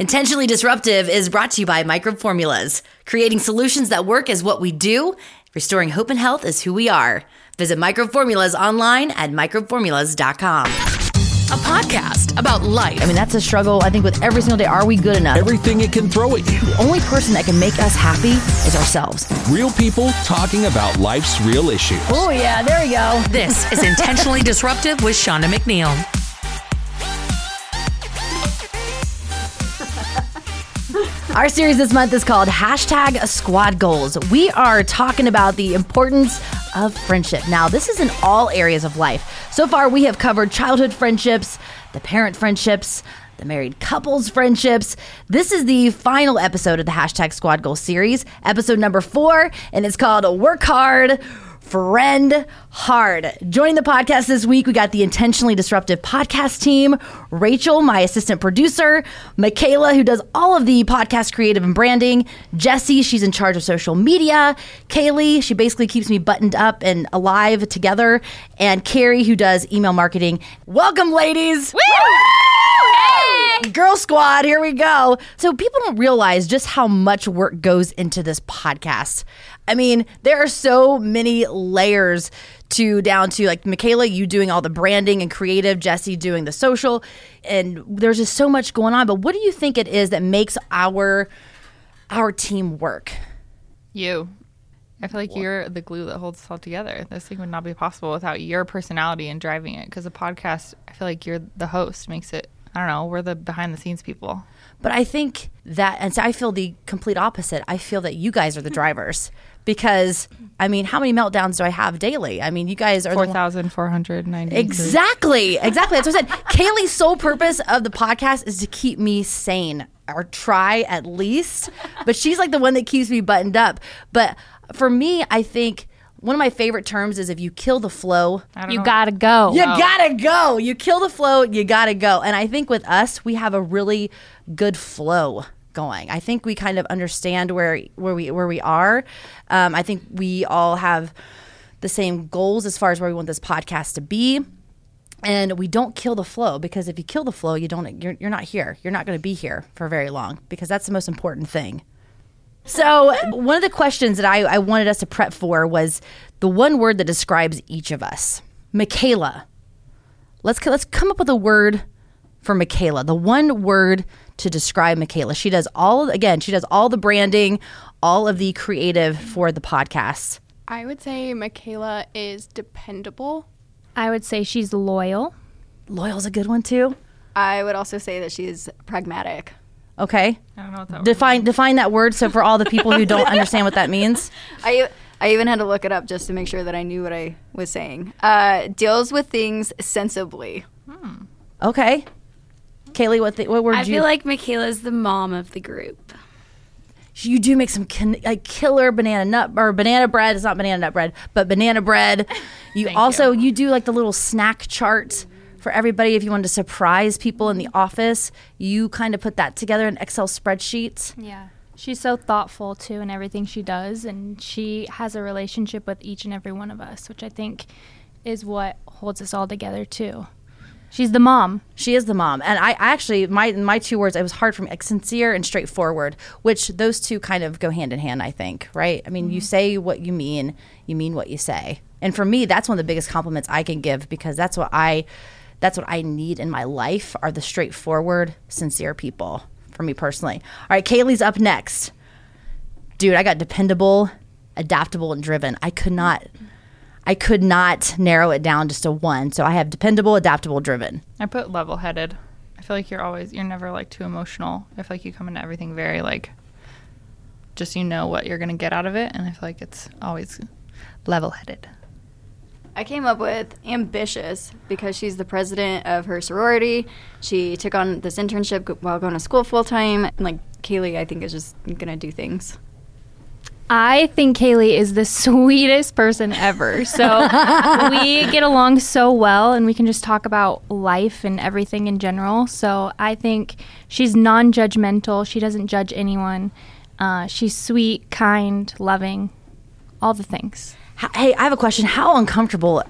Intentionally Disruptive is brought to you by Microbe Formulas. Creating solutions that work is what we do. Restoring hope and health is who we are. Visit Microbe Formulas online at microbeformulas.com. A podcast about life. I mean, that's a struggle, I think, with every single day. Are we good enough? Everything it can throw at you. the only person that can make us happy is ourselves. Real people talking about life's real issues. Oh, yeah, there we go. This is Intentionally Disruptive with Shonda McNeil. Our series this month is called hashtag squad goals. We are talking about the importance of friendship. Now, this is in all areas of life. So far, we have covered childhood friendships, the parent friendships, the married couples friendships. This is the final episode of the hashtag squad goal series, episode number four, and it's called Work Hard friend hard. Joining the podcast this week, we got the Intentionally Disruptive podcast team, Rachel, my assistant producer, Michaela, who does all of the podcast creative and branding, Jesse, she's in charge of social media, Kaylee, she basically keeps me buttoned up and alive together, and Carrie, who does email marketing. Welcome, ladies! Woo! Hey! Girl Squad, here we go. So, people don't realize just how much work goes into this podcast. I mean, there are so many layers to down to like Michaela, you doing all the branding and creative, Jesse doing the social, and there's just so much going on. But what do you think it is that makes our our team work? You. I feel like you're the glue that holds us all together. This thing would not be possible without your personality and driving it. Because a podcast, I feel like you're the host, makes it. I don't know. We're the behind the scenes people. But I think that, and so I feel the complete opposite. I feel that you guys are the drivers because, I mean, how many meltdowns do I have daily? I mean, you guys are the Four one- thousand four hundred ninety. Exactly. Exactly. That's what I said. Kaylee's sole purpose of the podcast is to keep me sane or try at least. But she's like the one that keeps me buttoned up. But for me, I think one of my favorite terms is if you kill the flow, You gotta go. you gotta go. You kill the flow, you gotta go. And I think with us, we have a really good flow going. I think we kind of understand where where we where we are. Um, I think we all have the same goals as far as where we want this podcast to be. And we don't kill the flow because if you kill the flow, you don't you're, you're not here. You're not going to be here for very long because that's the most important thing. So, one of the questions that I, I wanted us to prep for was the one word that describes each of us. Michaela. Let's let's come up with a word for Michaela. The one word to describe Michaela. She does all again, she does all the branding, all of the creative for the podcast. I would say Michaela is dependable. I would say she's loyal. Loyal's a good one too. I would also say that she's pragmatic. Okay. I don't know what that. Define define that word so for all the people who don't understand what that means. I I even had to look it up just to make sure that I knew what I was saying. Uh, deals with things sensibly. Okay. Kaylee, what the, what word I you feel like Michaela's the mom of the group. you do make some kin- like killer banana nut or banana bread. It's not banana nut bread, but banana bread. You also you. do like the little snack chart for everybody if you wanted to surprise people in the office. You kind of put that together in Excel spreadsheets. Yeah. She's so thoughtful too in everything she does, and she has a relationship with each and every one of us, which I think is what holds us all together too. She's the mom. She is the mom, and I, I actually my my two words. It was hard for me, like sincere and straightforward, which those two kind of go hand in hand. I think, right? I mean, you mm-hmm. say what you mean, you mean what you say, and for me, that's one of the biggest compliments I can give because that's what I that's what I need in my life are the straightforward, sincere people. For me personally, all right. Kaylee's up next, dude. I got dependable, adaptable, and driven. I could not. I could not narrow it down just to one. So I have dependable, adaptable, driven. I put level headed. I feel like you're always you're never like too emotional. I feel like you come into everything very like just you know what you're gonna get out of it, and I feel like it's always level headed. I came up with ambitious because she's the president of her sorority. She took on this internship while going to school full time. Like Kaylee, I think is just gonna do things. I think Kaylee is the sweetest person ever. So we get along so well and we can just talk about life and everything in general. So I think she's non judgmental. She doesn't judge anyone. Uh, she's sweet, kind, loving, all the things. Hey, I have a question. How uncomfortable,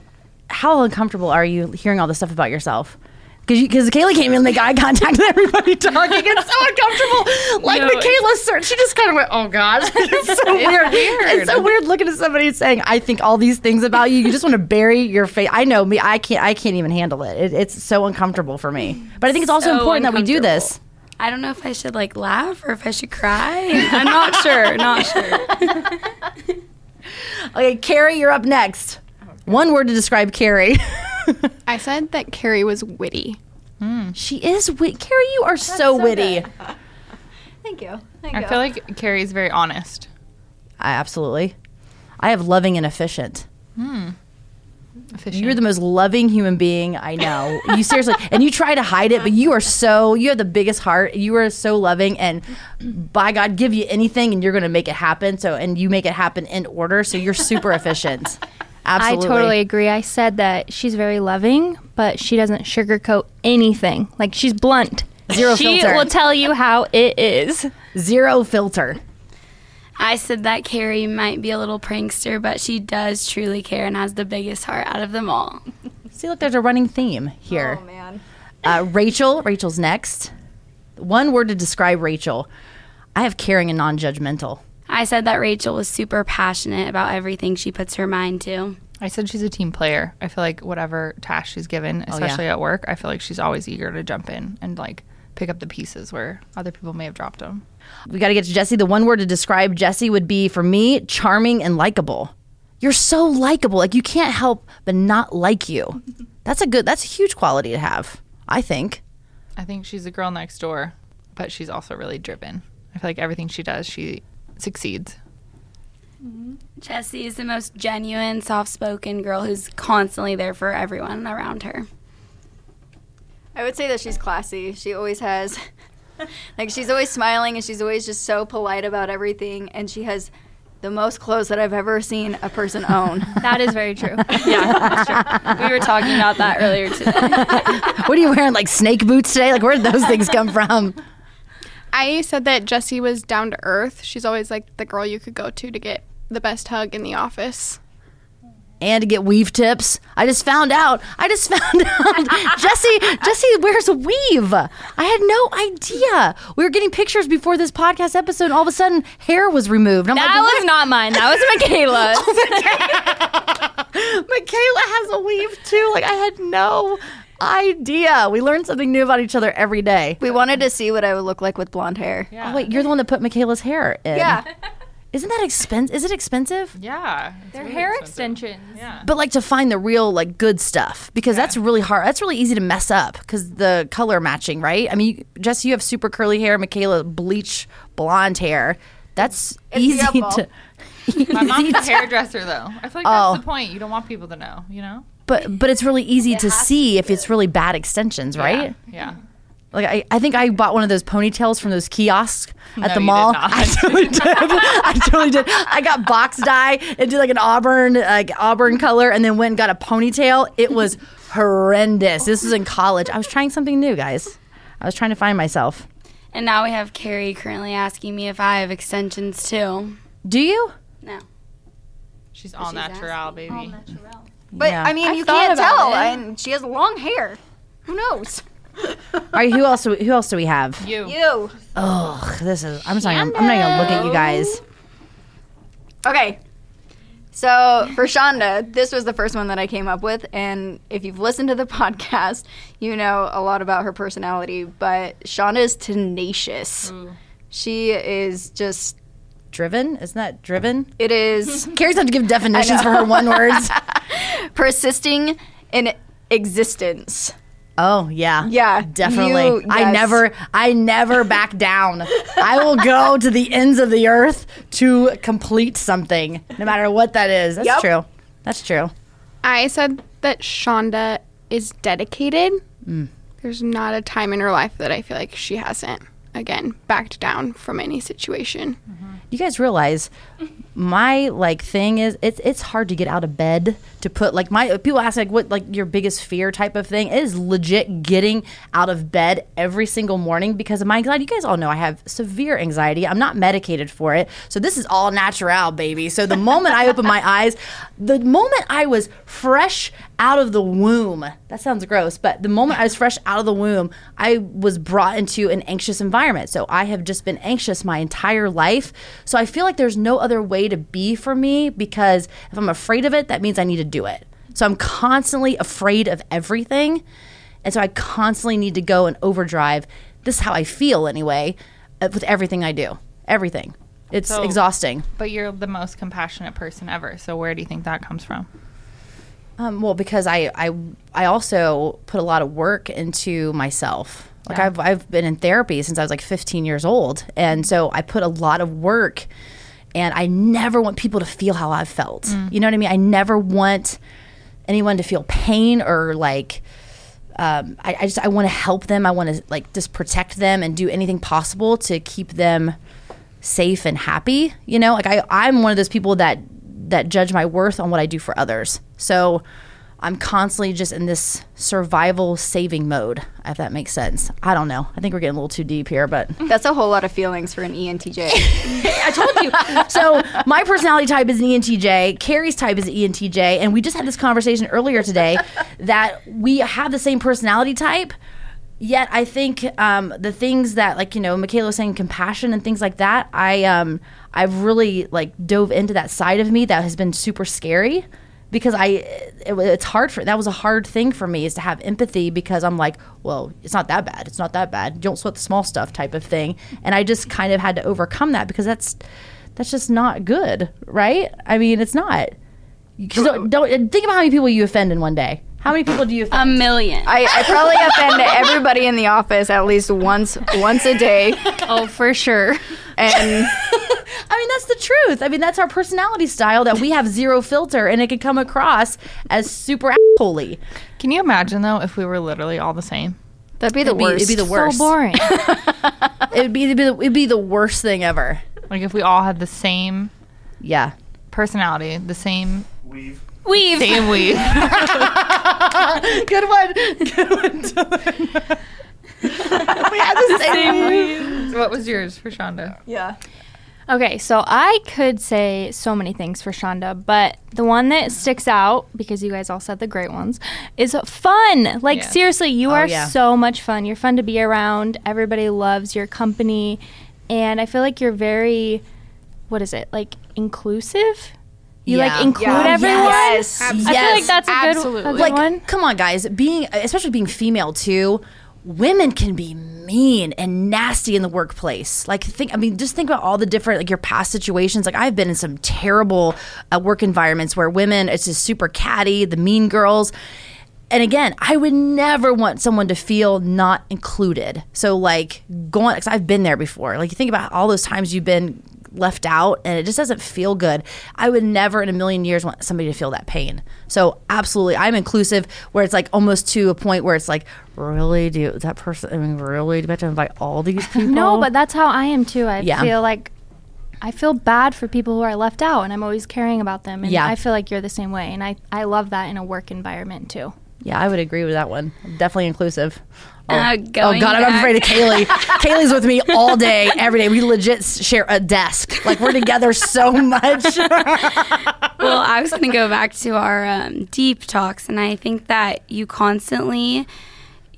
how uncomfortable are you hearing all this stuff about yourself? Because Kaylee came in and make eye contact with everybody talking. It's so uncomfortable. like No, Michaela's search. She just kind of went, "Oh God, it's so weird. It's so weird looking at somebody saying, "I think all these things about you." You just want to bury your face. I know me. I can't. I can't even handle it. it it's so uncomfortable for me. But I think it's also So important that we do this. I don't know if I should like laugh or if I should cry. I'm not sure. Not sure. Okay, Carrie, you're up next. One word to describe Carrie. I said that Carrie was witty. Hmm. she is wit. Carrie, you are so, witty. Thank you. Thank I you. feel like Carrie's very honest. I, absolutely. I have loving and efficient. Hmm. Efficient. You're the most loving human being I know. You seriously, and you try to hide it, but you are so, you have the biggest heart. You are so loving, and by God, give you anything and you're going to make it happen. So, and you make it happen in order. So you're super efficient. Absolutely. I totally agree. I said that she's very loving, but she doesn't sugarcoat anything. Like she's blunt. Zero she filter. will tell you how it is. Zero filter. I said that Carrie might be a little prankster, but she does truly care and has the biggest heart out of them all. See, look, there's a running theme here. Oh man. Uh, Rachel, Rachel's next. One word to describe Rachel. I have caring and non judgmental. I said that Rachel was super passionate about everything she puts her mind to. I said she's a team player. I feel like whatever task she's given, oh, especially at work, I feel like she's always eager to jump in and like pick up the pieces where other people may have dropped them. We got to get to Jesse. The one word to describe Jesse would be for me charming and likable. You're so likable. Like you can't help but not like you. That's a good, that's a huge quality to have, I think. I think she's a girl next door, but she's also really driven. I feel like everything she does, she succeeds. Mm-hmm. Jessie is the most genuine, soft spoken girl who's constantly there for everyone around her. I would say that she's classy. She always has, like, she's always smiling and she's always just so polite about everything. And she has the most clothes that I've ever seen a person own. That is very true. Yeah, that's true. We were talking about that earlier today. What are you wearing? Like snake boots today? Like where did those things come from? I said that Jessie was down to earth. She's always like the girl you could go to to get the best hug in the office. And to get weave tips. I just found out. I just found out. Jesse, Jesse wears a weave. I had no idea. We were getting pictures before this podcast episode, and all of a sudden, hair was removed. I'm That like, was not mine. That was Michaela's. Michaela has a weave too. Like I had no idea. We learn something new about each other every day. We wanted to see what I would look like with blonde hair. Oh wait, you're the one that put Michaela's hair in. Yeah. Isn't that expensive? Is it expensive? Yeah. Their hair extensions. Yeah. But like to find the real like good stuff because that's really hard. That's really easy to mess up because the color matching, right? I mean, you, Jess, you have super curly hair. Michaela bleach blonde hair. That's easy beautiful. to. My mom's a hairdresser, though. I feel like Oh. that's the point. You don't want people to know, you know? But but it's really easy to see if it's really bad extensions, right? Yeah. Like I, I think I bought one of those ponytails from those kiosks at No, the you did mall. not. I totally did. I totally did. I got box dye and did like an auburn like auburn color, and then went and got a ponytail. It was horrendous. This was in college. I was trying something new, guys. I was trying to find myself. And now we have Carrie currently asking me if I have extensions too. Do you? No. She's all she's natural, baby. But Yeah. I mean, I you can't tell. it. And she has long hair. Who knows? All right. Who else? Do we, who else do we have? You. You. Oh, this is. I'm sorry. I'm, I'm not gonna look at you guys. Okay. So for Shonda, this was the first one that I came up with, and if you've listened to the podcast, you know a lot about her personality. But Shonda is tenacious. Mm. She is just. Driven? Isn't that driven? It is Carrie's have to give definitions for her one words. persisting in existence. Oh yeah, Yeah, definitely. you- I never, I never back down. I will go to the ends of the earth to complete something, no matter what that is. That's Yep. true. That's true. I said that Shonda is dedicated. Mm. There's not a time in her life that I feel like she hasn't, again, backed down from any situation. You guys realize my like thing is it's it's hard to get out of bed to put like my people ask like what like your biggest fear type of thing it is legit getting out of bed every single morning because of my anxiety. You guys all know I have severe anxiety. I'm not medicated for it. So this is all natural, baby. So the moment I open my eyes, the moment I was fresh out of the womb, that sounds gross, but the moment I was fresh out of the womb, I was brought into an anxious environment. So I have just been anxious my entire life. So I feel like there's no other way to be for me because if I'm afraid of it, that means I need to do it. So I'm constantly afraid of everything. And so I constantly need to go and overdrive. This is how I feel anyway, uh, with everything I do. Everything. It's So- exhausting. But you're the most compassionate person ever. So where do you think that comes from? Um, well, because I, I I also put a lot of work into myself. Like Yeah. I've I've been in therapy since I was like 15 years old, and so I put a lot of work. And I never want people to feel how I've felt. You know what I mean? I never want anyone to feel pain or like. Um, I, I just I want to help them. I want to like just protect them and do anything possible to keep them safe and happy. You know, like I I'm one of those people that that judge my worth on what I do for others. So I'm constantly just in this survival saving mode, if that makes sense. I don't know. I think we're getting a little too deep here, but That's a whole lot of feelings for an ENTJ. I told you. So my personality type is an ENTJ. Carrie's type is an ENTJ, and we just had this conversation earlier today that we have the same personality type. Yet I think um, the things that, like you know, Michaela was saying, compassion and things like that. I um, I've really like dove into that side of me that has been super scary because I it, it's hard for that was a hard thing for me is to have empathy because I'm like, well, it's not that bad. It's not that bad. Don't sweat the small stuff type of thing. And I just kind of had to overcome that because that's that's just not good, right? I mean, it's not. You don't, don't think about how many people you offend in one day. How many people do you offend? A million. I, I probably offend everybody in the office at least once once a day, Oh, for sure. and I mean, that's the truth. I mean, that's our personality style that we have zero filter, and it can come across as super assholey. Can you imagine though if we were literally all the same? that'd be the It'd be, worst. it'd be the worst. So boring. It'd be, it'd be the, it'd be the worst thing ever. Like if we all had the same Yeah. personality, the same We've. same weave. Good one. Good one. Dylan. we had the same. weave. what was yours for Shonda? Yeah. Okay, so I could say so many things for Shonda, but the one that sticks out, because you guys all said the great ones, is fun. Like, Yeah. seriously, you Oh, are yeah. so much fun. You're fun to be around. Everybody loves your company. And I feel like you're very, what is it, like inclusive? You Yeah. like include Yeah. everyone? Yes. yes. I feel like that's a good, a good like one. come on guys being especially being female too women can be mean and nasty in the workplace like think i mean just think about all the different like your past situations like i've been in some terrible uh, work environments where women it's just super catty the mean girls and again, I would never want someone to feel not included. So, like, going, because I've been there before. Like, you think about all those times you've been left out and it just doesn't feel good. I would never in a million years want somebody to feel that pain. So, absolutely, I'm inclusive where it's like almost to a point where it's like, really? Do that person, I mean, really? Do I have to invite all these people? No, but that's how I am too. I Yeah. feel like I feel bad for people who are left out, and I'm always caring about them. And Yeah. I feel like you're the same way, and I, I love that in a work environment too. yeah, I would agree with that one. Definitely inclusive. Oh, Uh, oh God, I'm back- afraid of Kaylee. Kaylee's with me all day, every day. We legit share a desk. Like we're together so much. well, I was going to go back to our um, deep talks, and I think that you constantly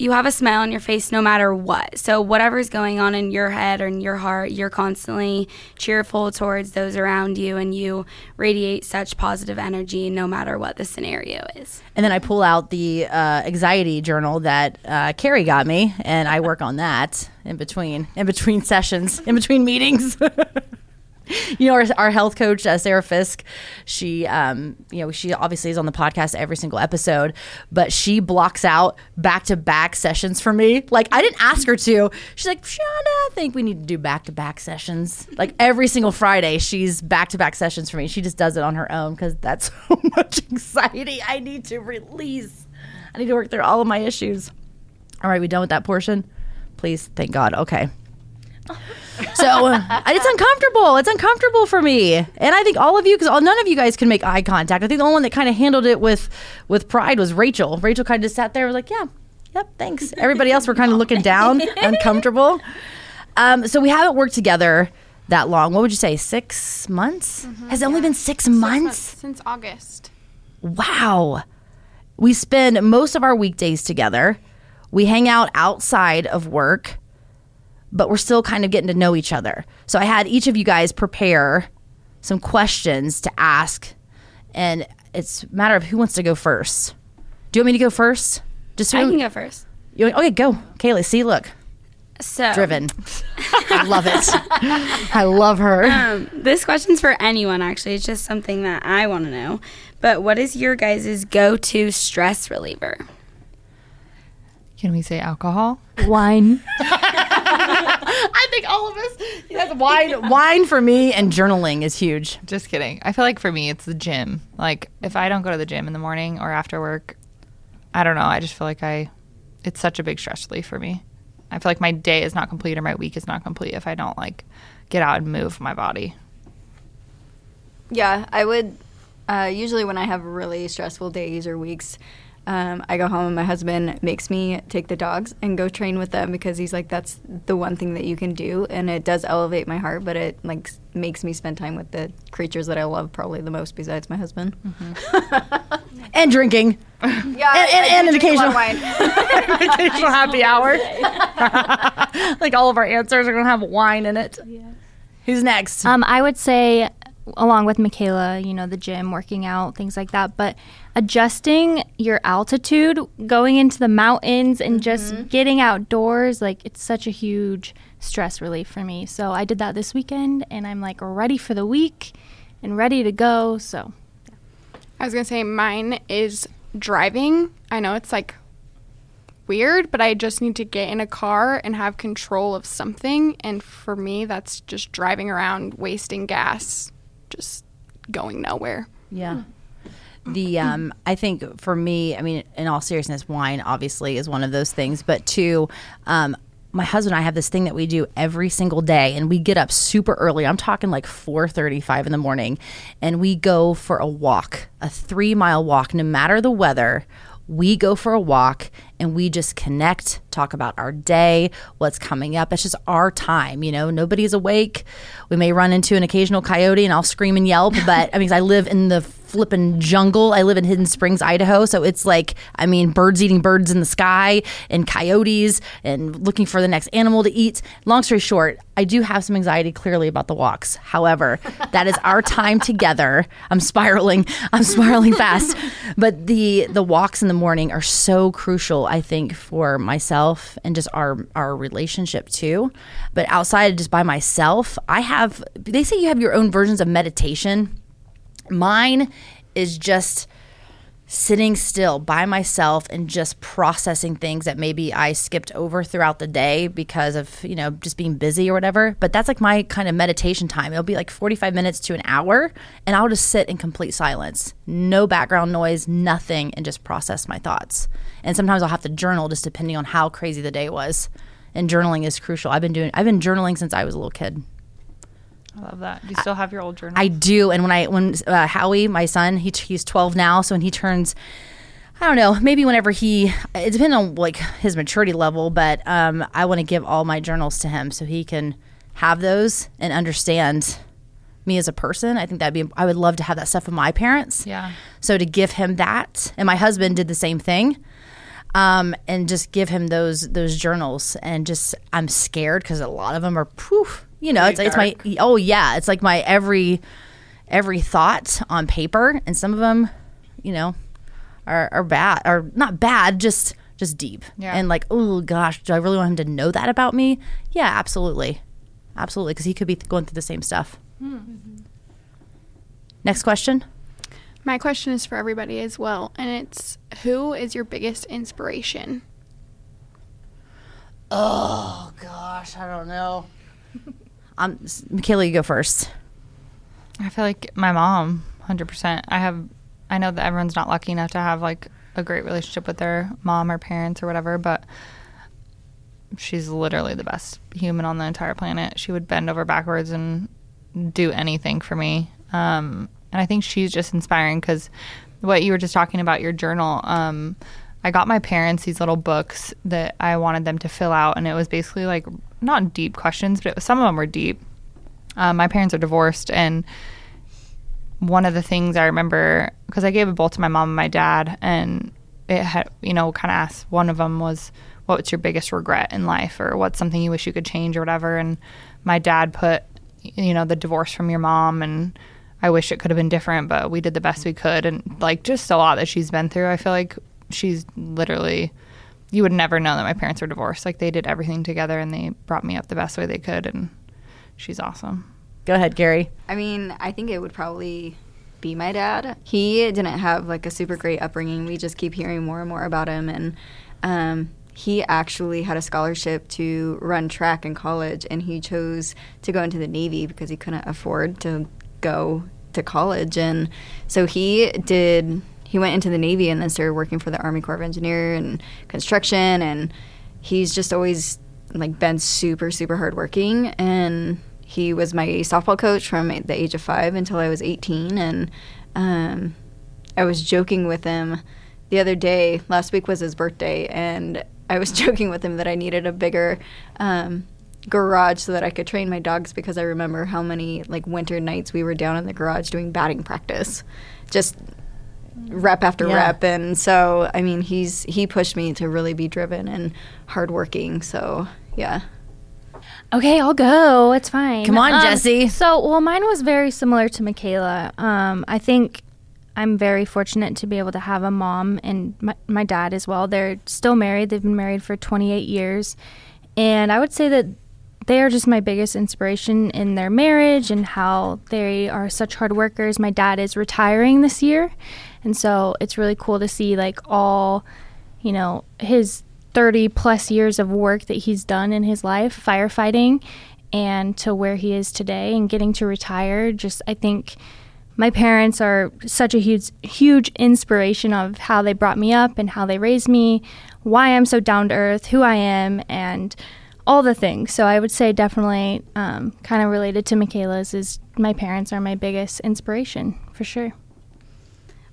you have a smile on your face no matter what. So whatever's going on in your head or in your heart, you're constantly cheerful towards those around you, and you radiate such positive energy no matter what the scenario is. And then I pull out the uh, anxiety journal that uh, Carrie got me, and I work on that in between in between sessions, in between meetings. you know, our, our health coach, uh, Sarah Fisk, she, um, you know, she obviously is on the podcast every single episode, but she blocks out back to back sessions for me. Like, I didn't ask her to. She's like, Shauna, I think we need to do back to back sessions. Like, every single Friday, she's back to back sessions for me. She just does it on her own because that's so much anxiety I need to release. I need to work through all of my issues. All right, we done with that portion? Please, thank God. Okay. So uh, it's uncomfortable. It's uncomfortable for me, and I think all of you, because none of you guys can make eye contact. I think the only one that kind of handled it with with pride was Rachel. Rachel kind of just sat there, was like, "Yeah, yep, thanks." Everybody else were kind of looking down, uncomfortable. Um, so we haven't worked together that long. What would you say? Six months? Has it only been six months? since August. Wow. We spend most of our weekdays together. We hang out outside of work, but we're still kind of getting to know each other. So I had each of you guys prepare some questions to ask, and it's a matter of who wants to go first. Do you want me to go first? Just I who- can go first. you okay, go, Kaylee. See, look, So driven. I love it. I love her. Um, this question's for anyone. Actually, it's just something that I want to know. But what is your guys' go-to stress reliever? Can we say alcohol? Wine. I think all of us. Yes, wine. Wine for me and journaling is huge. Just kidding. I feel like for me, it's the gym. Like if I don't go to the gym in the morning or after work, I don't know. I just feel like I, it's such a big stress relief for me. I feel like my day is not complete or my week is not complete if I don't like get out and move my body. Yeah, I would. Uh, usually, when I have really stressful days or weeks, um, I go home and my husband makes me take the dogs and go train with them because he's like, that's the one thing that you can do, and it does elevate my heart, but it like makes me spend time with the creatures that I love probably the most besides my husband. And drinking. Yeah, And- and- and an occasional- wine. Occasional happy hour. like all of our answers are going to have wine in it. Who's next? Um, I would say, along with Michaela, you know, the gym, working out, things like that, but adjusting your altitude, going into the mountains, and just mm-hmm. getting outdoors, like it's such a huge stress relief for me. So I did that this weekend, and I'm like ready for the week and ready to go. So I was gonna say mine is driving. I know it's like weird, but I just need to get in a car and have control of something. And for me, that's just driving around, wasting gas, just going nowhere. Yeah. Hmm. The um I think for me, I mean, in all seriousness, wine obviously is one of those things, but two, um my husband and I have this thing that we do every single day and we get up super early. I'm talking like 4:35 in the morning and we go for a walk, a 3-mile walk no matter the weather. We go for a walk and we just connect, talk about our day, what's coming up. It's just our time, you know. Nobody's awake. We may run into an occasional coyote and I'll scream and yelp, but I mean, I live in the flippin' jungle. I live in Hidden Springs, Idaho, so it's like I mean, birds eating birds in the sky and coyotes and looking for the next animal to eat. Long story short, I do have some anxiety clearly about the walks. However, that is our time together. I'm spiraling. I'm spiraling fast. But the the walks in the morning are so crucial, I think, for myself and just our our relationship too. But outside just by myself, I have they say you have your own versions of meditation. Mine is just sitting still by myself and just processing things that maybe I skipped over throughout the day because of, you know, just being busy or whatever. But that's like my kind of meditation time. It'll be like 45 minutes to an hour and I'll just sit in complete silence. No background noise, nothing and just process my thoughts. And sometimes I'll have to journal just depending on how crazy the day was. And journaling is crucial. I've been doing I've been journaling since I was a little kid. I love that. Do you still have your old journal? I do. And when I when uh, Howie, my son, he he's 12 now, so when he turns I don't know, maybe whenever he it depends on like his maturity level, but um I want to give all my journals to him so he can have those and understand me as a person. I think that'd be I would love to have that stuff with my parents. Yeah. So to give him that, and my husband did the same thing. Um, and just give him those those journals, and just I'm scared because a lot of them are poof. You know, it's it's my oh yeah, it's like my every every thought on paper, and some of them, you know, are are bad are not bad, just just deep Yeah. and like oh gosh, do I really want him to know that about me? Yeah, absolutely, absolutely, because he could be going through the same stuff. Hmm. Next question. My question is for everybody as well, and it's who is your biggest inspiration? Oh gosh, I don't know. Um, Michaela, you go first. I feel like my mom, hundred percent. I have. I know that everyone's not lucky enough to have like a great relationship with their mom or parents or whatever, but she's literally the best human on the entire planet. She would bend over backwards and do anything for me. Um, and I think she's just inspiring because what you were just talking about your journal. Um, I got my parents these little books that I wanted them to fill out, and it was basically like not deep questions, but was, some of them were deep. Um, my parents are divorced, and one of the things I remember because I gave it both to my mom and my dad, and it had, you know, kind of asked one of them was, what's your biggest regret in life or what's something you wish you could change or whatever. And my dad put, you know, the divorce from your mom and I wish it could have been different, but we did the best we could. And like just a lot that she's been through. I feel like she's literally, you would never know that my parents were divorced. Like they did everything together and they brought me up the best way they could. And she's awesome. Go ahead, Carrie. I mean, I think it would probably be my dad. He didn't have like a super great upbringing. We just keep hearing more and more about him, and um, he actually had a scholarship to run track in college, and he chose to go into the Navy because he couldn't afford to go to college, and so he did. He went into the Navy and then started working for the Army Corps of Engineer and construction, and he's just always like been super super hardworking and he was my softball coach from the age of five until I was 18. And um, I was joking with him the other day. Last week was his birthday. And I was joking with him that I needed a bigger um, garage so that I could train my dogs because I remember how many like winter nights we were down in the garage doing batting practice. Just rep after Yeah. rep and so i mean he's he pushed me to really be driven and hardworking so yeah Okay, I'll go. It's fine. Come on, Um, Jessie. So, well, mine was very similar to Michaela. Um, I think I'm very fortunate to be able to have a mom and my, my dad as well. They're still married. They've been married for 28 years. And I would say that they are just my biggest inspiration in their marriage and how they are such hard workers. My dad is retiring this year. And so it's really cool to see like all, you know, his 30 plus years of work that he's done in his life firefighting and to where he is today and getting to retire. Just, I think my parents are such a huge, huge inspiration of how they brought me up and how they raised me, why I'm so down to earth, who I am, and all the things. So I would say definitely um, kind of related to Michaela's is my parents are my biggest inspiration for sure.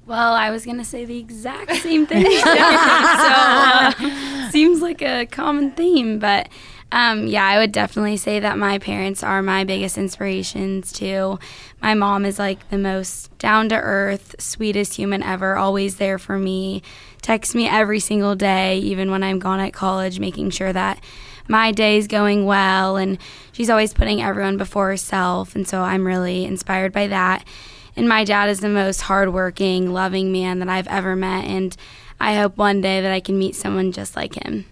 Well, I was gonna say the exact same thing. so uh, seems like a common theme, but um, yeah, I would definitely say that my parents are my biggest inspirations too. My mom is like the most down to earth, sweetest human ever, always there for me. Texts me every single day, even when I'm gone at college, making sure that my day's going well. And she's always putting everyone before herself. And so I'm really inspired by that. And my dad is the most hardworking, loving man that I've ever met. And I hope one day that I can meet someone just like him.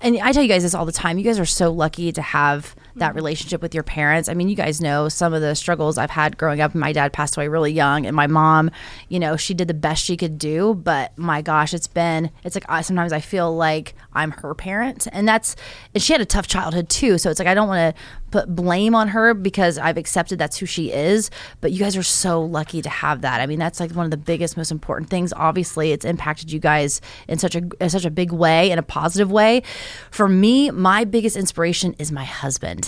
and I tell you guys this all the time. You guys are so lucky to have that relationship with your parents. I mean, you guys know some of the struggles I've had growing up. My dad passed away really young, and my mom, you know, she did the best she could do. But my gosh, it's been, it's like uh, sometimes I feel like I'm her parent. And that's, and she had a tough childhood too. So it's like I don't want to put blame on her because I've accepted that's who she is. But you guys are so lucky to have that. I mean, that's like one of the biggest, most important things. Obviously, it's impacted you guys in such a in such a big way, in a positive way. For me, my biggest inspiration is my husband.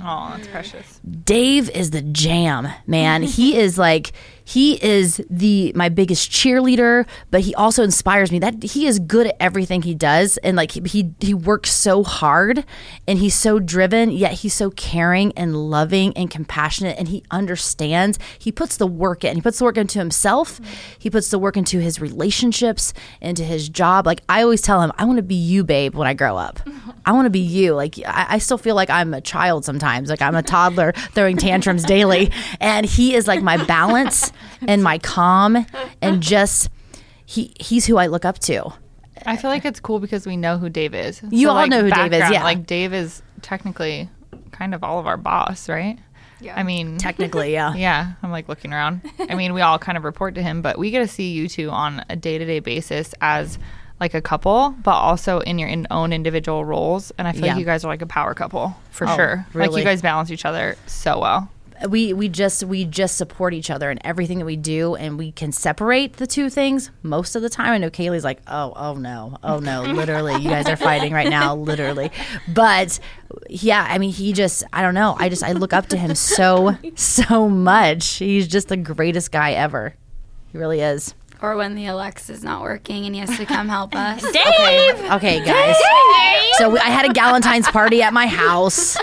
Oh, that's precious. Dave is the jam, man. he is like he is the my biggest cheerleader, but he also inspires me. That he is good at everything he does, and like he he, he works so hard, and he's so driven. Yet he's so caring and loving and compassionate, and he understands. He puts the work in. He puts the work into himself. He puts the work into his relationships, into his job. Like I always tell him, I want to be you, babe, when I grow up. I want to be you. Like I, I still feel like I'm a child sometimes. Like I'm a toddler throwing tantrums daily, and he is like my balance and my calm, and just he he's who I look up to. I feel like it's cool because we know who Dave is. You all like, know who Dave is, yeah. Like Dave is technically kind of all of our boss, right? Yeah. I mean, Technically, yeah. yeah. I'm like looking around. I mean, we all kind of report to him, but we get to see you two on a day to day basis as like a couple, but also in your in own individual roles. And I feel Yeah. like you guys are like a power couple for Oh, sure. Like you guys balance each other so well. we we just we just support each other in everything that we do and we can separate the two things most of the time. I know kaylee's like oh oh no. Oh no. Literally you guys are fighting right now literally. But yeah i mean he just i don't know. I just i look up to him so so much. He's just the greatest guy ever. He really is Or when the Alexa's not working and he has to come help us. okay okay guys so we, i had a galentine's party at my house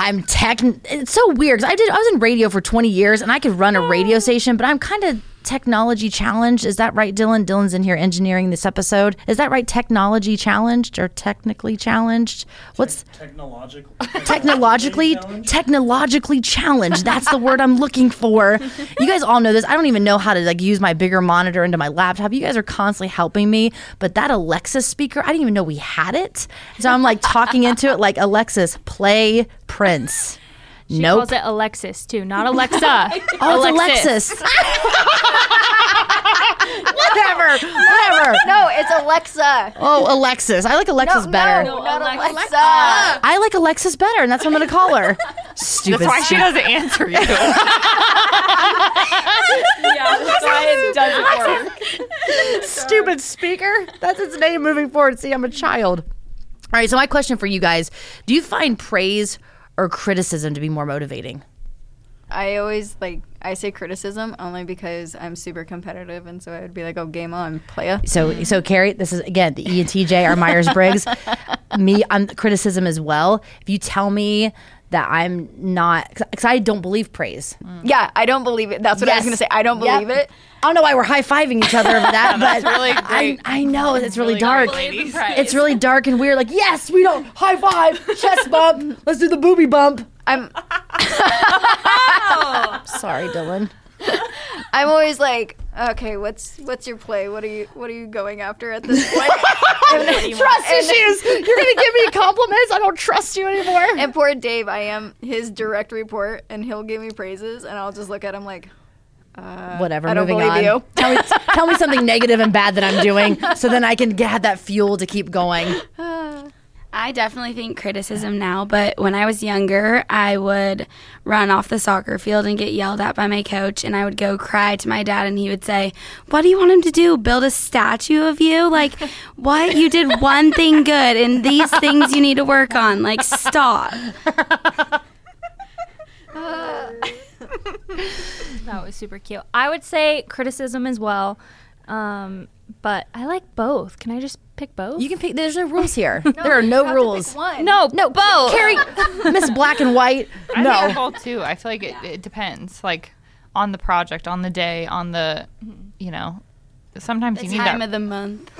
I'm tech. It's so weird. I did. I was in radio for 20 years, and I could run a radio station, but I'm kind of technology challenged? Is that right, Dylan? Dylan's in here engineering this episode. Is that right? Technology challenged or technically challenged? What's Technological. technologically technologically challenged? That's the word I'm looking for. You guys all know this. I don't even know how to like use my bigger monitor into my laptop. You guys are constantly helping me, but that Alexa speaker, I didn't even know we had it. So I'm like talking into it like Alexis, play Prince. She nope. calls it Alexis too, not Alexa. Oh, it's Alexis. whatever, whatever. No, it's Alexa. Oh, Alexis. I like Alexis no, better. No, not Alexa. I like Alexis better, and that's what I'm going to call her. Stupid. That's why she doesn't answer you. yeah, that's why it doesn't work. Stupid speaker. That's its name moving forward. See, I'm a child. All right. So my question for you guys: Do you find praise or criticism to be more motivating? I always like I say criticism only because I'm super competitive, and so I would be like, "Oh, game on, playa." So, so Carrie, this is again the E and TJ are Myers Briggs. me, I'm criticism as well. If you tell me that I'm not, because I don't believe praise. Mm. Yeah, I don't believe it. That's what I was Yes. gonna say. I don't Yep. believe it. I don't know why we're high fiving each other over that, but really I, great. I know it's really, Really dark. ladies. It's really dark and weird. Like, yes, we don't high five, chest bump. Let's do the booby bump. I'm Sorry, Dylan. I'm always like, okay, what's what's your play? What are you what are you going after at this point? and, Trust issues. You're gonna give me compliments. I don't trust you anymore. and poor Dave, I am his direct report, and he'll give me praises, and I'll just look at him like, uh, Whatever. I don't moving believe on. you. Tell me, tell me something negative and bad that I'm doing, so then I can get that fuel to keep going. Ah. I definitely think criticism now, but when I was younger, I would run off the soccer field and get yelled at by my coach, and I would go cry to my dad, and he would say, What do you want him to do? Build a statue of you? Like, what? You did one thing good, and these things you need to work on. Like, stop. That was super cute. I would say criticism as well, um, but I like both. Can I just pick both? You can pick. There's no rules here. there are no rules. one. no, no, both. Carrie, Miss Black and White. I No. think both too. I feel like it, it depends, like on the project, on the day, on the, you know, sometimes The you need time that. of the month.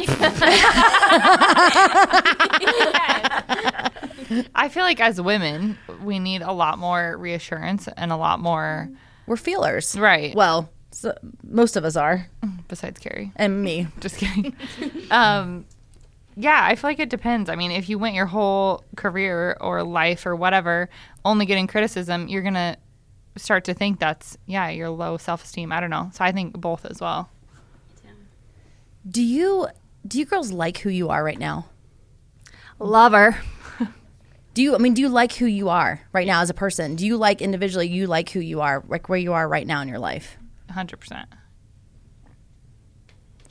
I feel like as women, we need a lot more reassurance and a lot more. We're feelers. Right. Well, so, most of us are, Besides Carrie, and me. just kidding. um, yeah, I feel like it depends. I mean, if you went your whole career or life or whatever only getting criticism, you're gonna start to think that's yeah, your low self esteem. I don't know. So I think both as well. Do you do you girls like who you are right now? Lover. Do you? I mean, do you like who you are right now as a person? Do you like individually? You like who you are, like where you are right now in your life? Hundred percent.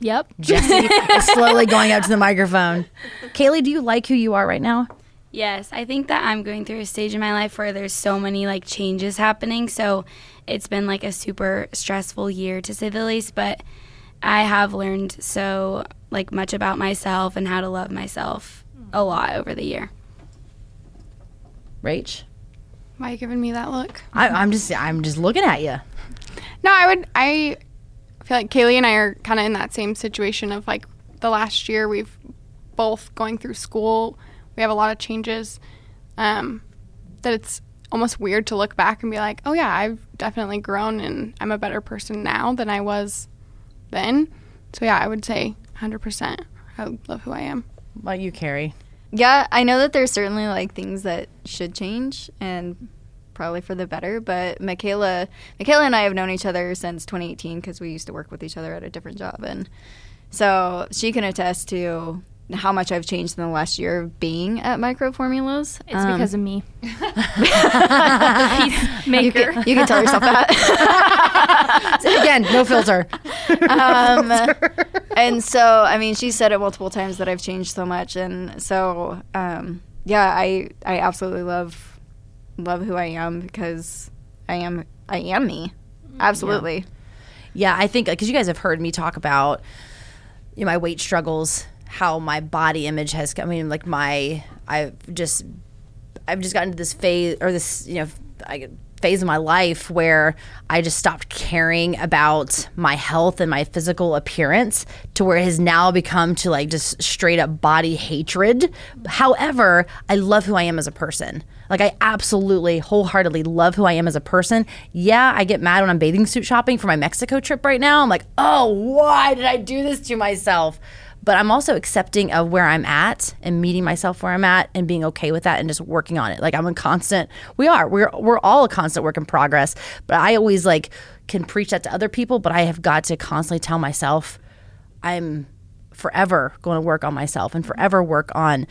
Yep. Jesse is slowly going up to the microphone. Kaylee, do you like who you are right now? Yes, I think that I'm going through a stage in my life where there's so many like changes happening. So it's been like a super stressful year to say the least, but I have learned so like much about myself and how to love myself a lot over the year. Rach, Why are you giving me that look? I, I'm just I'm just looking at you. No, I would. I feel like Kaylee and I are kind of in that same situation of like the last year we've both going through school. We have a lot of changes. Um, that it's almost weird to look back and be like, oh yeah, I've definitely grown and I'm a better person now than I was then. So yeah, I would say 100%. I love who I am. What about you, Carrie? Yeah, I know that there's certainly like things that should change and probably for the better. But Michaela, Michaela and I have known each other since 2018 because we used to work with each other at a different job, and so she can attest to how much I've changed in the last year of being at Microbe Formulas. It's Um, because of me. you Peacemaker. can, you can tell yourself that. Again, no filter. um, and so, I mean, she said it multiple times that I've changed so much, and so, um, yeah, I I absolutely love love who I am because I am I am me, mm-hmm. absolutely. Yeah, I think because you guys have heard me talk about you know, my weight struggles, how my body image has. I mean, like my I've just I've just gotten to this phase or this you know I phase of my life where I just stopped caring about my health and my physical appearance to where it has now become to like just straight up body hatred. However, I love who I am as a person. Like I absolutely wholeheartedly love who I am as a person. Yeah, I get mad when I'm bathing suit shopping for my Mexico trip right now. I'm like, "Oh, why did I do this to myself?" But I'm also accepting of where I'm at and meeting myself where I'm at and being okay with that and just working on it. Like I'm a constant we are. We're we're all a constant work in progress. But I always like can preach that to other people, but I have got to constantly tell myself I'm forever going to work on myself and forever work on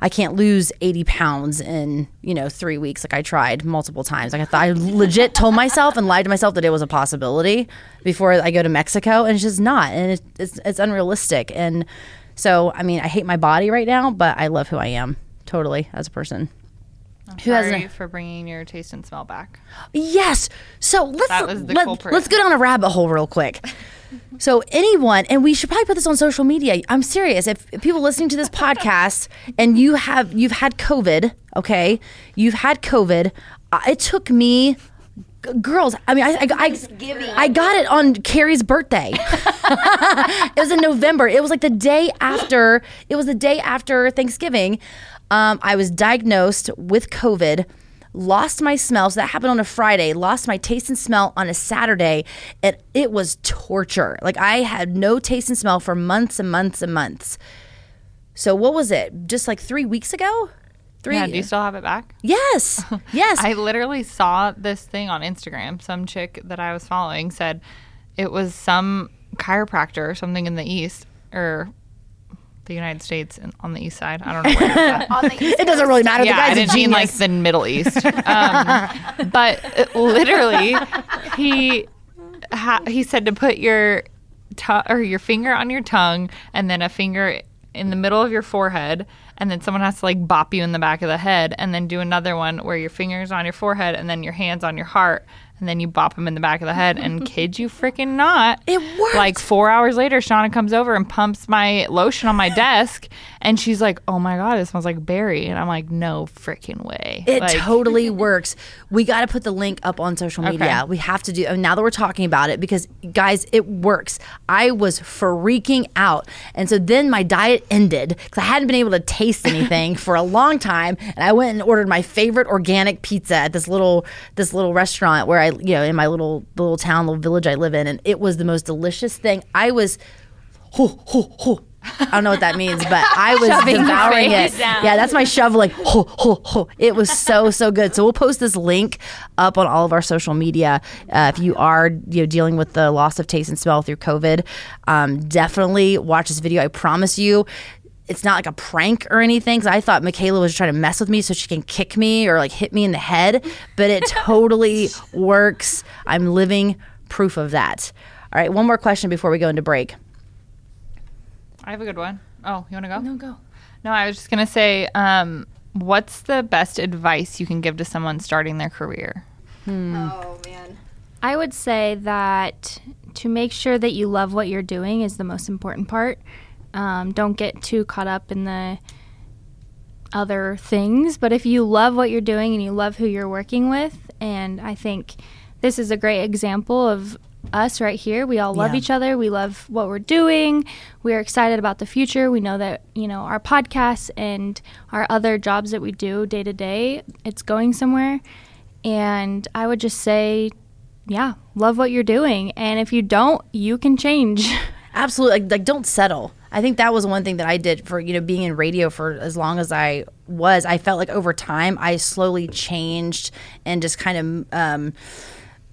I can't lose 80 pounds in, you know, 3 weeks like I tried multiple times. Like I thought I legit told myself and lied to myself that it was a possibility before I go to Mexico and it's just not and it's it's, it's unrealistic and so I mean I hate my body right now, but I love who I am totally as a person. Who Sorry hasn't for bringing your taste and smell back. Yes. So let's That was the let, culprit. let's go down a rabbit hole real quick. So anyone, and we should probably put this on social media. I'm serious. If, people listening to this podcast and you have you've had COVID, okay, you've had COVID. Uh, it took me. g- Girls, I mean, I, I, I, I got it on Carrie's birthday. it was in November. It was like the day after. It was the day after Thanksgiving. Um, I was diagnosed with COVID lost my smell. So that happened on a Friday. Lost my taste and smell on a Saturday. And it was torture. Like I had no taste and smell for months and months and months. So what was it? Just like three weeks ago? Three. Yeah, do you still have it back? yes. Yes. I literally saw this thing on Instagram. Some chick that I was following said it was some chiropractor or something in the East or the United States and on the East side. I don't know where it's at. it doesn't really matter. yeah, the I guy's a didn't mean like the Middle East. Um, but uh, literally, he ha- he said to put your tu- or your finger on your tongue and then a finger in the middle of your forehead, and then someone has to like bop you in the back of the head, and then do another one where your fingers on your forehead and then your hands on your heart. And then you bop him in the back of the head, and kid you freaking not, It worked. Like four hours later, Shauna comes over and pumps my lotion on my desk, and she's like, "Oh my god, it smells like berry," and I'm like, "No freaking way!" It Like, totally works. We got to put the link up on social media. Okay. We have to do. and Now that we're talking about it, because guys, it works. I was freaking out, and so then my diet ended because I hadn't been able to taste anything for a long time, and I went and ordered my favorite organic pizza at this little this little restaurant where I, you know, in my little little town, little village I live in, and it was the most delicious thing. I was. Ho, ho, ho. I don't know what that means, but I was devouring it. Yeah, that's my shoveling. Ho, ho, ho. It was so so good. So we'll post this link up on all of our social media. Uh, if you are you know dealing with the loss of taste and smell through COVID, um, definitely watch this video. I promise you. It's not like a prank or anything. Because I thought Michaela was trying to mess with me so she can kick me or like hit me in the head, but it totally works. I'm living proof of that. All right, one more question before we go into break. I have a good one. Oh, you want to go? No, go. No, I was just gonna say, um, what's the best advice you can give to someone starting their career? Oh man. I would say that to make sure that you love what you're doing is the most important part. Um, don't get too caught up in the other things, but if you love what you're doing and you love who you're working with, and I think this is a great example of us right here. We all love Yeah. each other. We love what we're doing. We are excited about the future. We know that, you know, our podcasts and our other jobs that we do day to day, it's going somewhere. And I would just say, yeah, love what you're doing. And if you don't, you can change. absolutely like, like don't settle i think that was one thing that i did for you know being in radio for as long as i was. I felt like over time i slowly changed and just kind of um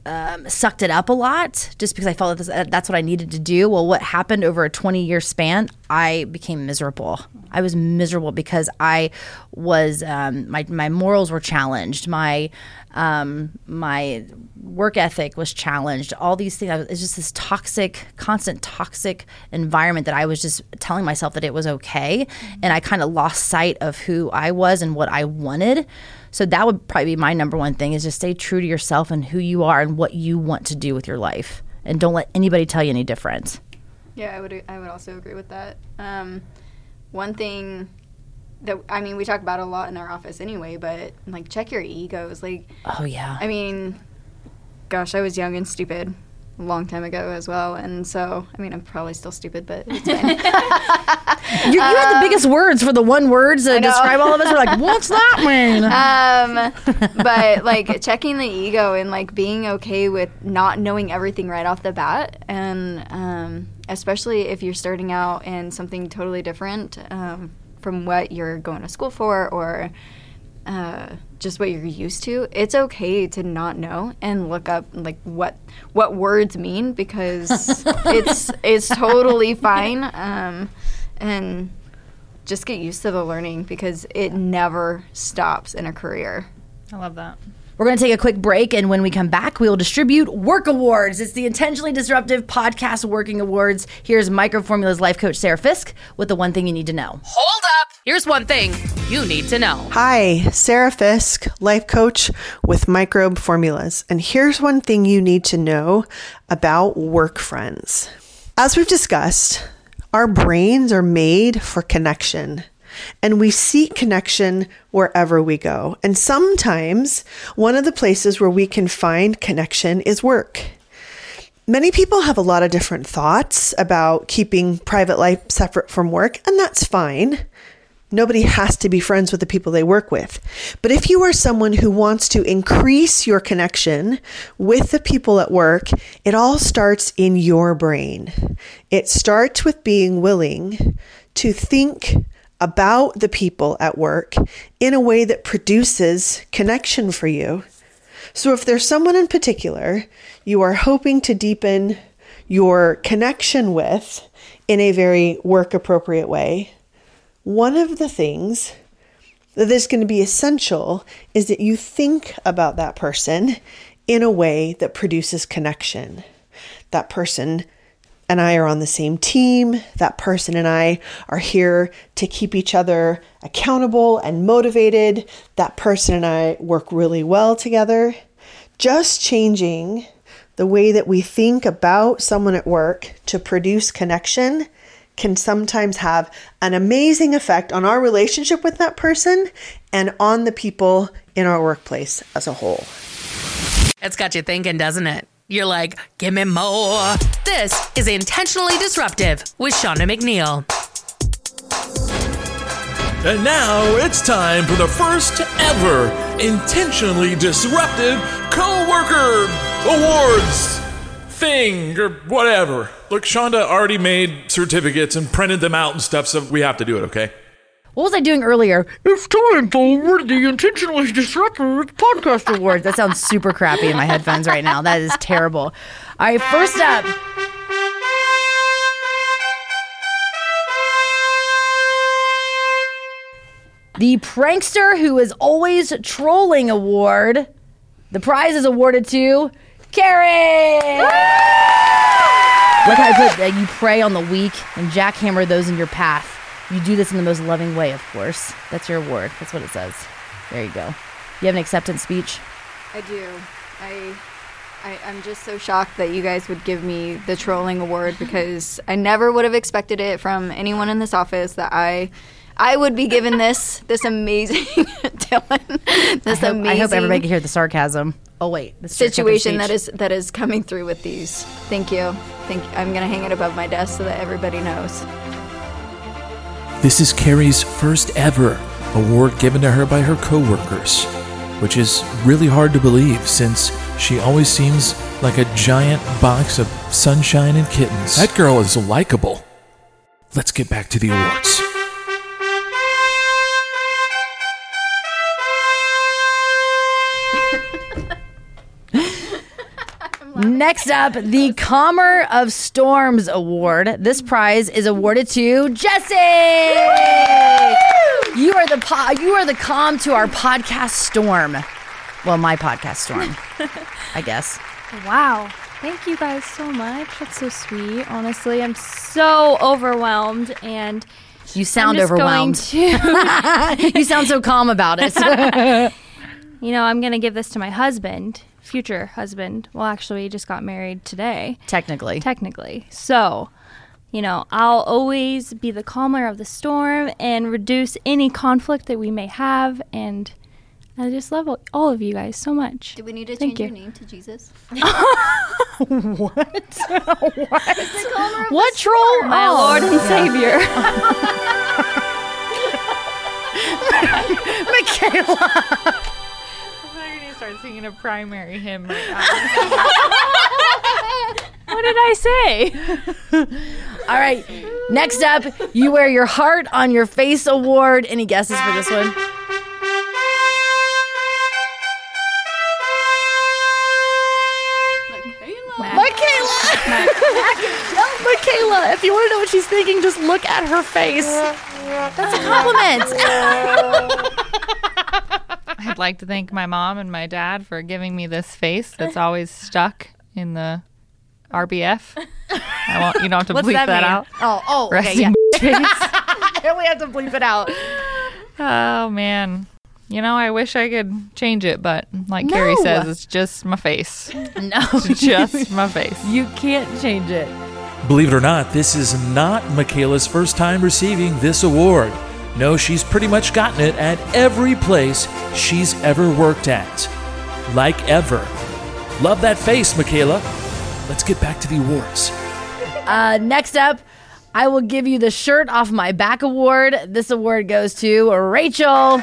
um, sucked it up a lot just because I felt that this, that's what I needed to do. Well, what happened over a 20 year span, I became miserable. I was miserable because I was um, my my morals were challenged. My um, my work ethic was challenged. All these things. It's just this toxic, constant toxic environment that I was just telling myself that it was okay, and I kind of lost sight of who I was and what I wanted. So that would probably be my number one thing is just stay true to yourself and who you are and what you want to do with your life, and don't let anybody tell you any different. Yeah, I would I would also agree with that. Um, one thing that I mean, we talk about a lot in our office anyway, but like check your egos. Like, Oh yeah. I mean, gosh, I was young and stupid a long time ago as well, and so I mean, I'm probably still stupid, but it's fine. you, you had the biggest words for the one words to describe all of us. We're like, what's that mean? um, but like checking the ego and like being okay with not knowing everything right off the bat, and um, especially if you're starting out in something totally different um, from what you're going to school for or uh, just what you're used to, it's okay to not know and look up like what what words mean because it's it's totally fine. Um, and just get used to the learning because it never stops in a career. I love that. We're going to take a quick break, and when we come back, we will distribute Work Awards. It's the Intentionally Disruptive Podcast Working Awards. Here's Microbe Formulas' life coach, Sarah Fisk, with the one thing you need to know. Hold up. Here's one thing you need to know. Hi, Sarah Fisk, life coach with Microbe Formulas. And here's one thing you need to know about work friends. As we've discussed, our brains are made for connection. And we seek connection wherever we go. And sometimes one of the places where we can find connection is work. Many people have a lot of different thoughts about keeping private life separate from work, and that's fine. Nobody has to be friends with the people they work with. But if you are someone who wants to increase your connection with the people at work, it all starts in your brain. It starts with being willing to think about the people at work in a way that produces connection for you. So if there's someone in particular you are hoping to deepen your connection with in a very work appropriate way, one of the things that is going to be essential is that you think about that person in a way that produces connection. That person and I are on the same team. That person and I are here to keep each other accountable and motivated. That person and I work really well together. Just changing the way that we think about someone at work to produce connection can sometimes have an amazing effect on our relationship with that person and on the people in our workplace as a whole. It's got you thinking, doesn't it? You're like, give me more. This is Intentionally Disruptive with Shonda McNeil. And now it's time for the first ever intentionally disruptive co-worker awards thing or whatever. Look, Shonda already made certificates and printed them out and stuff, so we have to do it, okay? What was I doing earlier? It's time for the Intentionally Disruptive Podcast Awards. That sounds super crappy in my headphones right now. That is terrible. All right, first up. The Prankster Who Is Always Trolling Award. The prize is awarded to Carrie. Like how I put, you prey on the weak and jackhammer those in your path. You do this in the most loving way, of course. That's your award. That's what it says. There you go. You have an acceptance speech? I do. I, I I'm just so shocked that you guys would give me the trolling award because I never would have expected it from anyone in this office that I I would be given this this amazing Dylan this I hope, amazing I hope everybody can hear the sarcasm. Oh wait, the situation that is that is coming through with these. Thank you. Thank you. I'm gonna hang it above my desk so that everybody knows. This is Carrie's first ever award given to her by her coworkers, which is really hard to believe since she always seems like a giant box of sunshine and kittens. That girl is likable. Let's get back to the awards. Next up, the Calmer of Storms Award. This prize is awarded to Jesse. You are the po- you are the calm to our podcast storm. Well, my podcast storm, I guess. Wow. Thank you guys so much. That's so sweet. Honestly, I'm so overwhelmed and You sound I'm just overwhelmed. Going to, you sound so calm about it. you know, I'm going to give this to my husband, future husband. Well, actually, we just got married today. Technically. Technically. So, you know, I'll always be the calmer of the storm and reduce any conflict that we may have. And I just love all- all of you guys so much. Do we need to Thank change you. your name to Jesus? what? what What troll? My Oh, Lord and. Savior. Michaela. I'm start singing a primary hymn right what did I say? All right. Next up, you wear your heart on your face award. Any guesses for this one? Michaela. Michaela. Michaela, if you want to know what she's thinking, just look at her face. That's a compliment. I'd like to thank my mom and my dad for giving me this face that's always stuck in the RBF. I won't. You don't have to What's bleep that that, out. Oh, oh, okay, yeah. face. we have to bleep it out. Oh man. You know, I wish I could change it, but like Carrie says, it's just my face. No, It's just my face. You can't change it. Believe it or not, this is not Michaela's first time receiving this award. No, she's pretty much gotten it at every place she's ever worked at. Like ever. Love that face, Michaela. Let's get back to the awards. Uh, next up, I will give you the shirt off my back award. This award goes to Rachel.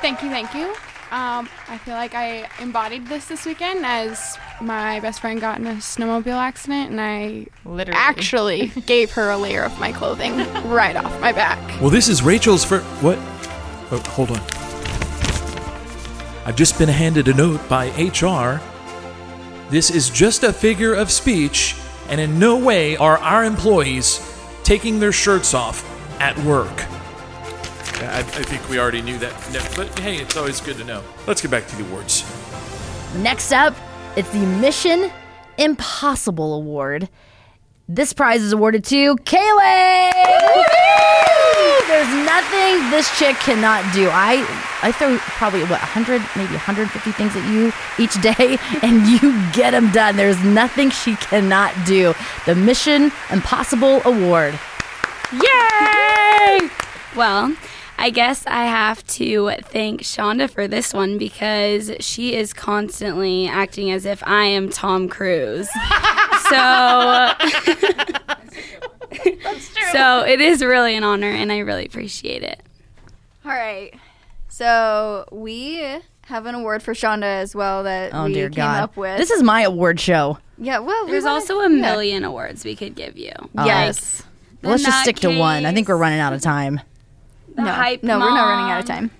Thank you, thank you. Um, I feel like I embodied this this weekend as my best friend got in a snowmobile accident, and I Literally. actually gave her a layer of my clothing right off my back. Well, this is Rachel's for what? Oh, hold on. I've just been handed a note by HR. This is just a figure of speech, and in no way are our employees taking their shirts off at work. I, I think we already knew that, but hey, it's always good to know. Let's get back to the awards. Next up, it's the Mission Impossible Award. This prize is awarded to Kaylee. There's nothing this chick cannot do. I I throw probably what 100, maybe 150 things at you each day, and you get them done. There's nothing she cannot do. The Mission Impossible Award. Yay! Well, I guess I have to thank Shonda for this one because she is constantly acting as if I am Tom Cruise. so So it is really an honor and I really appreciate it. All right. So we have an award for Shonda as well that Oh we dear came God! up with. This is my award show. yeah. Well, we There's wanna- also a yeah. million awards we could give you. Yes. Well, let's just that stick to one. I think we're running out of time. The no, hype no, we're not running out of time.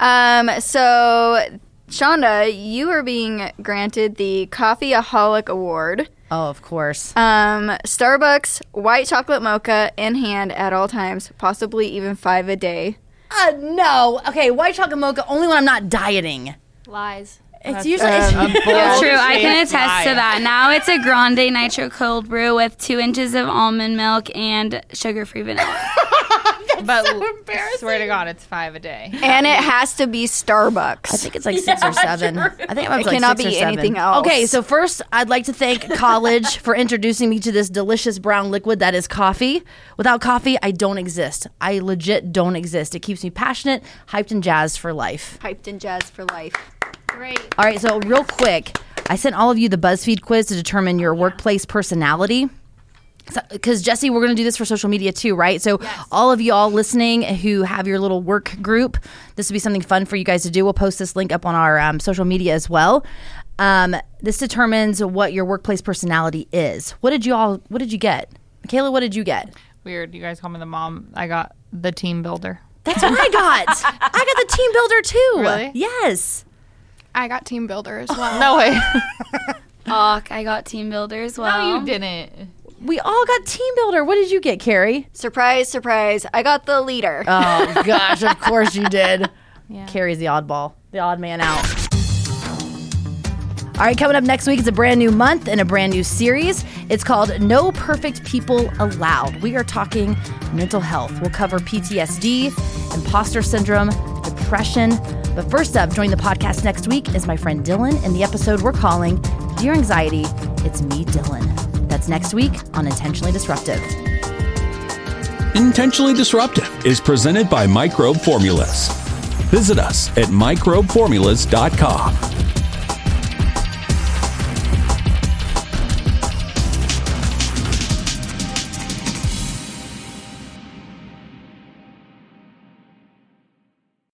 Um, so Shonda, you are being granted the Coffeeaholic Award. Oh, of course. Um, Starbucks white chocolate mocha in hand at all times, possibly even five a day. Uh, no. Okay, white chocolate mocha only when I'm not dieting. Lies. It's usually it's, That's true. I can It's attest to that. Now it's a grande nitro cold brew with two inches of almond milk and sugar-free vanilla. but swear to God, it's five a day. And it has to be Starbucks. I think it's like six or seven. I think I'm It to like cannot six or be seven. anything else. Okay, so first I'd like to thank college for introducing me to this delicious brown liquid that is coffee. Without coffee, I don't exist. I legit don't exist. It keeps me passionate, hyped, and jazzed for life. Hyped and jazzed for life. Great. All right, so real quick, I sent all of you the BuzzFeed quiz to determine your workplace personality. Because Jesse, we're going to do this for social media too, right? So all of you all listening who have your little work group, this would be something fun for you guys to do. We'll post this link up on our um, social media as well. Um, this determines what your workplace personality is. What did you all? What did you get, Michaela? What did you get? Weird. You guys call me the mom. I got the team builder. That's what I got. I got the team builder too. Really? Yes. I got team builder as well. No way. Awk, I got team builder as well. no, you didn't. We all got team builder. What did you get, Carrie? Surprise, surprise. I got the leader. Oh gosh, of course you did. Carrie's the oddball, the odd man out. All right, coming up next week is a brand new month and a brand new series. It's called No Perfect People Allowed. We are talking mental health. We'll cover PTSD, imposter syndrome, depression. But first up, joining the podcast next week is my friend Dylan in the episode we're calling Dear Anxiety, it's me, Dylan. That's next week on Intentionally Disruptive. Intentionally Disruptive is presented by Microbe Formulas. Visit us at microbeformulas.com.